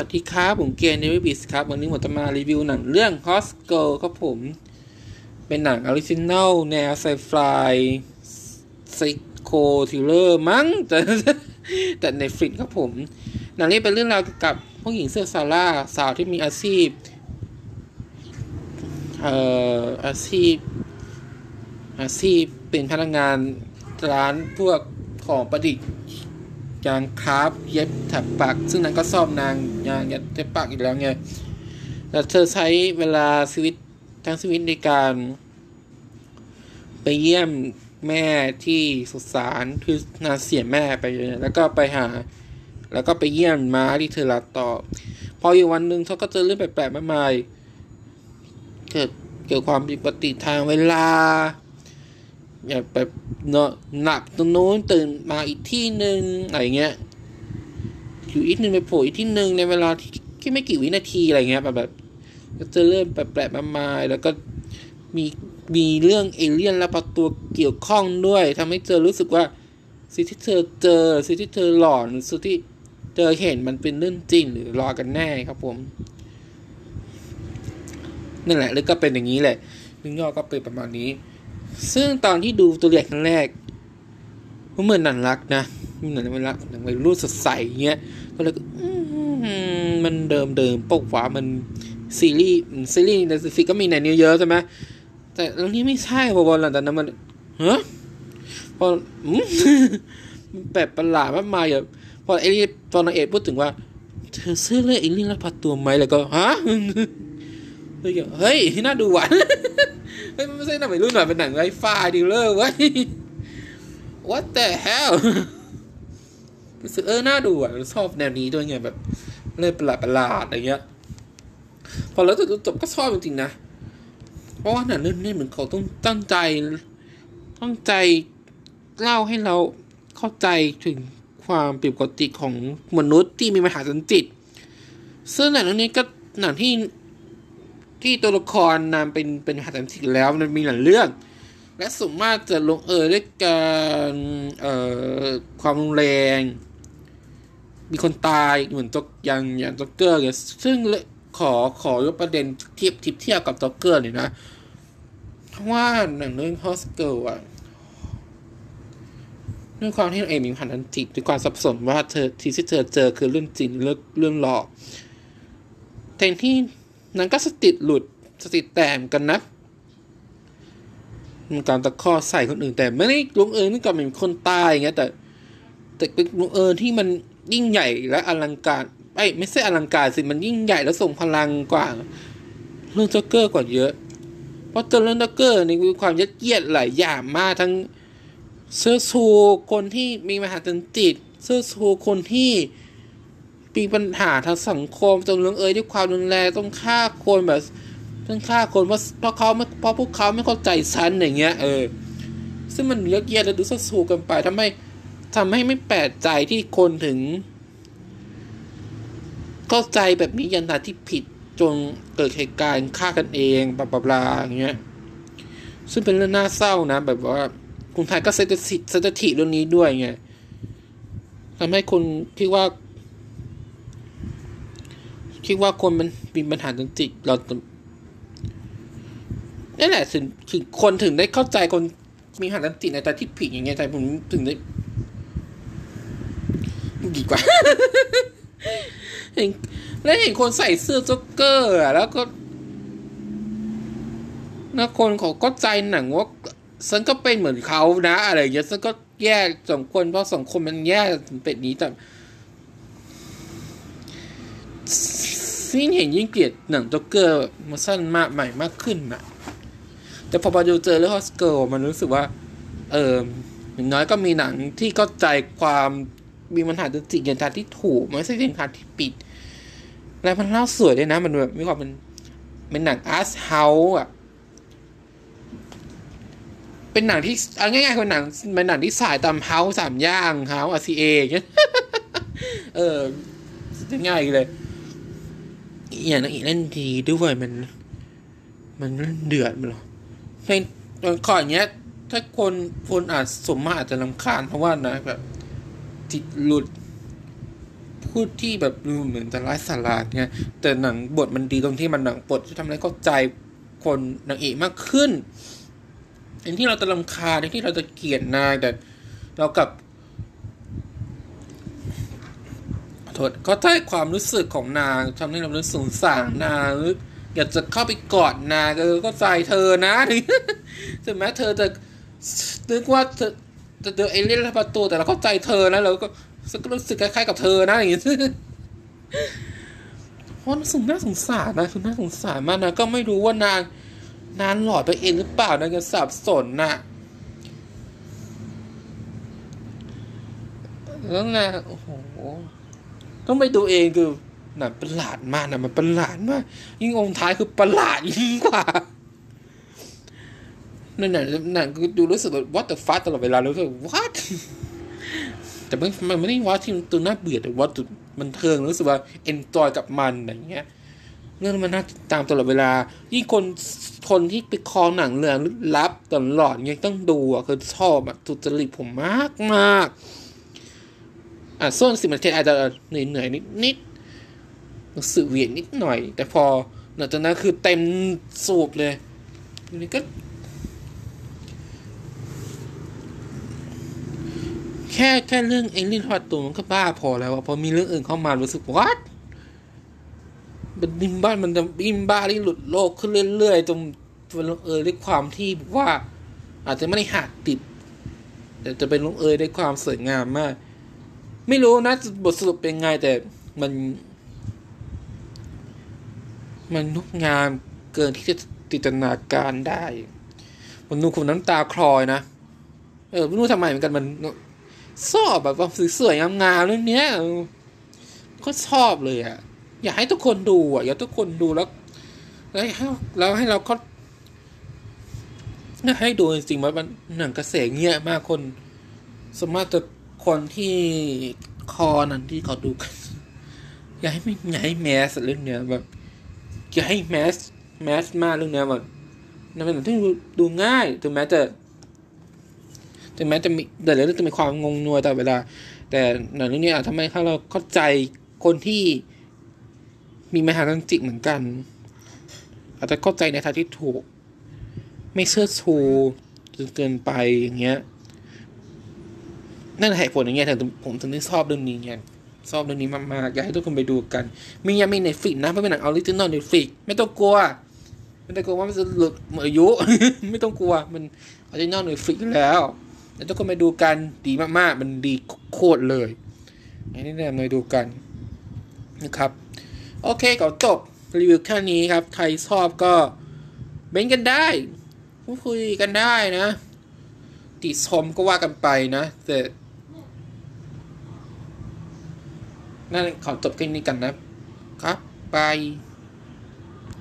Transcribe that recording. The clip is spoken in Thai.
วัสดีครับ ผมเกียร์เนวิบิสครับ วันนี้ผมจะมารีวิวหนังเรื่อง h o s g i r l ครับผม เป็นหนัง original แนวไซไฟ psycho thriller มั้ง แต่แต่ Netflix ครับผม หนังนี้เป็นเรื่องราวเกี่ยวกับผู้หญิงชื่อซาร่าห์ สาวที่มีอาชีพ เอ่อ อาชีพ อาชีพเป็นพนักงานร้านพวกของประดิษฐ์ ยางคราฟเย็บถักปัก ซึ่งนางก็ซ่อมนางยางเย็บปักอีกแล้วไงแต่เธอใช้เวลาชีวิตทั้งชีวิตในการ ไปเยี่ยมแม่ที่สุสานคือนางเสียแม่ไปแล้วก็ไปหา แล้วก็ไปเยี่ยมม้าที่เธอรักต่อ พออยู่วันหนึ่งเขาก็เจอเรื่องแปลกๆมากมายเกิดเกี่ยวความผิดปกติทางเวลา อย่าแบบเนาะหนักตรงนู้นตื่นมาอีกที่หนึ่งอะไรเงี้ยอยู่อีกหนึ่งไปโผล่อีกที่หนึ่งในเวลาที่ที่ไม่กี่วินาทีอะไรเงี้ยแบบแบบก็จะเริ่มแปลกๆมากมาแล้วก็มีมีเรื่องเอเลี่ยนและประตัวเกี่ยวข้องด้วยทำให้เธอรู้สึกว่าสิ่งที่เธอเจอสิ่งที่เธอหลอนสิ่งที่เธอเห็นมันเป็นเรื่องจริงหรือรอกันแน่ครับผมนั่นแหละแล้วก็เป็นอย่างนี้แหละนึกย่อก็เป็นประมาณนี้ ซึ่งตอนที่ดูตัวอย่างครั้งแรกมันเหมือนหนังรักนะมันหนังมันรักหนังวัยรุ่นสดใสเงี้ยก็เลยมันเดิมเดิมปกว่ามันซีรีส์ซีรีส์ในซีก็มีในนี้เยอะใช่ไหมแต่เรื่องนี้ไม่ใช่พอบอลหลังจากนั้นมันเฮ้พอแปลกประหลาดมากมายแบบพอไอ้นี่ตอนนางเอกพูดถึงว่า เธอซื้อเลยไอ้เรื่องละพัดตัวไหมแล้วก็ฮะเฮ้ยน่าดูหวาน เฮ้ยไม่ใช่หนังวัยรุ่นหน่อยเป็นหนังไรฟ้าดีเลยเว้ย what the hell รู้สึกเออน่าดูอะชอบแนวนี้ด้วยไงแบบเล่นประหลาดประหลาดอะไรเงี้ย พอแล้วจนจบก็ชอบจริงๆนะ เพราะว่าหนังเรื่องนี้เหมือนเขาต้องตั้งใจตั้งใจเล่าให้เราเข้าใจถึงความผิดปกติของมนุษย์ที่มีมหาสันจิต ซึ่งหนังเรื่องนี้ก็หนังที่ ที่ตัวละครนามเป็นเป็นมหาสันจิตแล้วมันมีหลายเรื่อง และสมมากจะลงเอยด้วยการเอ่อความรุนแรง มีคนตายเหมือนจกอย่างอย่างจ็กเกอร์เนี่ยซึ่งขอขอยกประเด็นเทียบทิบเทียบกับจ็กเกอร์เลยนะเพราะว่าหนังเรื่อง h o s g i r l อะด้วยความที่เองมีพันธันจิตด้วยความสับสนว่าเธอที่ที่เธอเจอคือเรื่องจริงเรื่องเรื่องหลอกแทนที่ นั้นก็สติหลุดสติแตมกันนะมันการตะคอใส่คนอื่น แต่ไม่ได้ลุงเอยนี่ก็เป็นคนตายอย่างเงี้ย แต่ แต่เป็นลุงเอยที่มันยิ่งใหญ่และอลังการไอ้ไม่ใช่อลังการสิมันยิ่งใหญ่และส่งพลังกว่า เรื่องจ็อกเกอร์กว่าเยอะ เพราะตัวเรื่องจ็อกเกอร์นี่มีความยัดเยียดหลายอย่างมากทั้งเสื้อชูคนที่มีมหาจิตเสื้อชูคนที่ มีปัญหาทางสังคมจนลงเอยด้วยความรุนแรงต้องฆ่าคนแบบต้องฆ่าคนเพราะเพราะเขาไม่เพราะพวกเขาไม่เข้าใจฉันอย่างเงี้ยเออ ซึ่งมันเยอะแยะแล้วดูสัสูกันไปทำไมทำให้ไม่แปลกใจที่คนถึง เข้าใจแบบนี้ยันทาที่ผิดจนเกิดเหตุการณ์ฆ่ากันเองบลาบลาอย่างเงี้ยซึ่งเป็นเรื่องน่าเศร้านะ แบบว่าคนไทยก็เซตสิเซตถิเรื่องนี้ด้วยไงทำให้คนคิดว่า คิดว่าคนมันมีปัญหาทางจิตเรานี่แหละถึงถึงคนถึงได้เข้าใจคนมีหันจิตในแต่ที่ผิดอย่างเงี้ยแต่ผมถึงได้ดีกว่าเห็นแล้วเห็นคนใส่เสื้อจ็อกเกอร์อะแล้วก็นะคนเขาก็ใจหนังว่าฉันก็เป็นเหมือนเขานะอะไรอย่างเงี้ยฉันก็แย่สองคนเพราะสังคมมันแย่เป็นนี้แต่ ยิ่งเห็นยิ่งเกลียดหนังจ็อกเกอร์มาสั้นมากใหม่มากขึ้นอะแต่พอมาดูเจอเรื่องฮอสเกิลมันรู้สึกว่า เอออย่างน้อยก็มีหนังที่เข้าใจความมีปัญหาจิตอย่างทางที่ถูกไม่ใช่อย่างทางที่ผิดแล้วมันเล่าสวยด้วยนะ มันแบบมีความเป็นเป็นหนัง art house อะเป็นหนังที่เอาง่ายๆเป็นหนังเป็นหนังที่ฉายตาม House สามย่าน House RCA เงี้ยเออง่ายเลย อย่างนางเอกเล่นดีด้วยมัน มันเดือดมันหรอเพลงขออยเงี้ย ถ้าคนคนอาจสมมาอาจจะลำคาญเพราะว่านะแบบจิตหลุดพูดที่แบบดูเหมือนจะไร้สาระเนี่ยแต่หนังบทมันดีตรงที่มันหนังบทที่ทำให้เข้าใจคนนางเอกมากขึ้นอย่างที่เราจะลำคาญที่เราจะเกลียดนางแต่เรากับโทษเข้าใจความรู้สึกของนางทำให้เรารู้สึกสงสารนางอยากจะเข้าไปกอดนางเออก็ใจเธอนะถึงแม้เธอจะนึกว่าเธอจะเจอเอเลี่ยนประตูแต่เราเข้าใจเธอนะเราก็ก็รู้สึกคล้ายๆกับเธอนะอย่างนี้เพราะสงน่าสงสารนะคือน่าสงสารมากนะก็ไม่รู้ว่านางนานหลอดไปเองหรือเปล่านางก็สับสนน่ะแล้วนะโอ้โห ต้องไปดูเองคือหนังประหลาดมากนะมันประหลาดมาก ยิ่งองค์ท้ายคือประหลาดยิ่งกว่านั่นน่ะหนังดูรู้สึกแบบ what the fuck ตลอดเวลารู้สึก what แต่มันมันไม่ได้ว่าที่ตัวน่าเบื่อแต่ว่าจุดมันเทิงรู้สึกว่า enjoy กับมันอย่างเงี้ยเรื่องมันน่าติดตามตลอดเวลา ยิ่งคนคนที่ไปคอหนังเรื่องลับตลอดเงี้ยต้องดูอะคือชอบอะสุจริตผมมากมาก อะส่วนสิมันเทอาจจะเหนื่อยเหนื่อยนิดนิดสื่อเวียนนิดหน่อย แต่พอหลังจากนั้นคือเต็มสูบเลยนี่ก็ แค่แค่เรื่องเอลินทอดตัวมันก็บ้าพอแล้วพอมีเรื่องอื่นเข้ามารู้สึกวัดมันดิมบ้านมันจะบิมบ้าที่หลุดโลกขึ้นเรื่อยๆจนลงเอยด้วยความที่ว่า อาจจะไม่ได้หักติด แต่จะเป็นลงเอยด้วยความสวยงามมาก ไม่รู้นะบทสรุปเป็นไงแต่มัน มันงดงามเกินที่จะจินตนาการได้มันดูคุณน้ำตาคลอยนะ เออไม่รู้ทำไมเหมือนกันมันชอบแบบว่าสวยๆงามๆเรื่องเนี้ยก็ชอบเลยอะอยากให้ทุกคนดูอะอยากทุกคนดูแล้วแล้วให้แล้วให้เราก็ให้ดูจริงๆว่ามันหนังกระแสเงี้ยมากคนสามมติจะ คนที่คอนั้นที่เขาดูกัน อยากให้ไม่อยากให้แมสเรื่องเนี้ยแบบอยาให้แมสแมสมากเรื่องเนี้ยแบบนั่นเป็นหนังที่ดูง่ายถึงแม้จะถึงแม้จะมีแต่เรื่องจะมีความงงงวยตลอดเวลา แต่หนังเรื่องนี้อาจทำให้เราเข้าใจคนที่มีปัญหาทางจิตเหมือนกัน อาจจะเข้าใจในทางที่ถูก ไม่เชิดชูจนเกินไปอย่างเงี้ย นั่นเหตุผลอย่างเงี้ยถึงผมถึงได้ชอบเรื่องนี้ไงชอบเรื่องนี้มากๆอยากให้ทุกคนไปดูกัน มียังมี Netflix นะเพราะเป็นหนัง original Netflix ไม่ต้องกลัวไม่ต้องกลัวว่ามันจะหลุดหมดอายุ ไม่ต้องกลัวมัน original Netflix แล้วแล้วทุกคนไปดูกันดีมากๆ มันดีโคตรเลยอันนี้แนะนำไปดูกันนะครับ โอเคก็จบรีวิวแค่นี้ครับ ใครชอบก็เบนกันได้พูดคุยกันได้นะ ติชมก็ว่ากันไปนะแต่ นั่นขอจบคลิปนี้กันนะครับบาย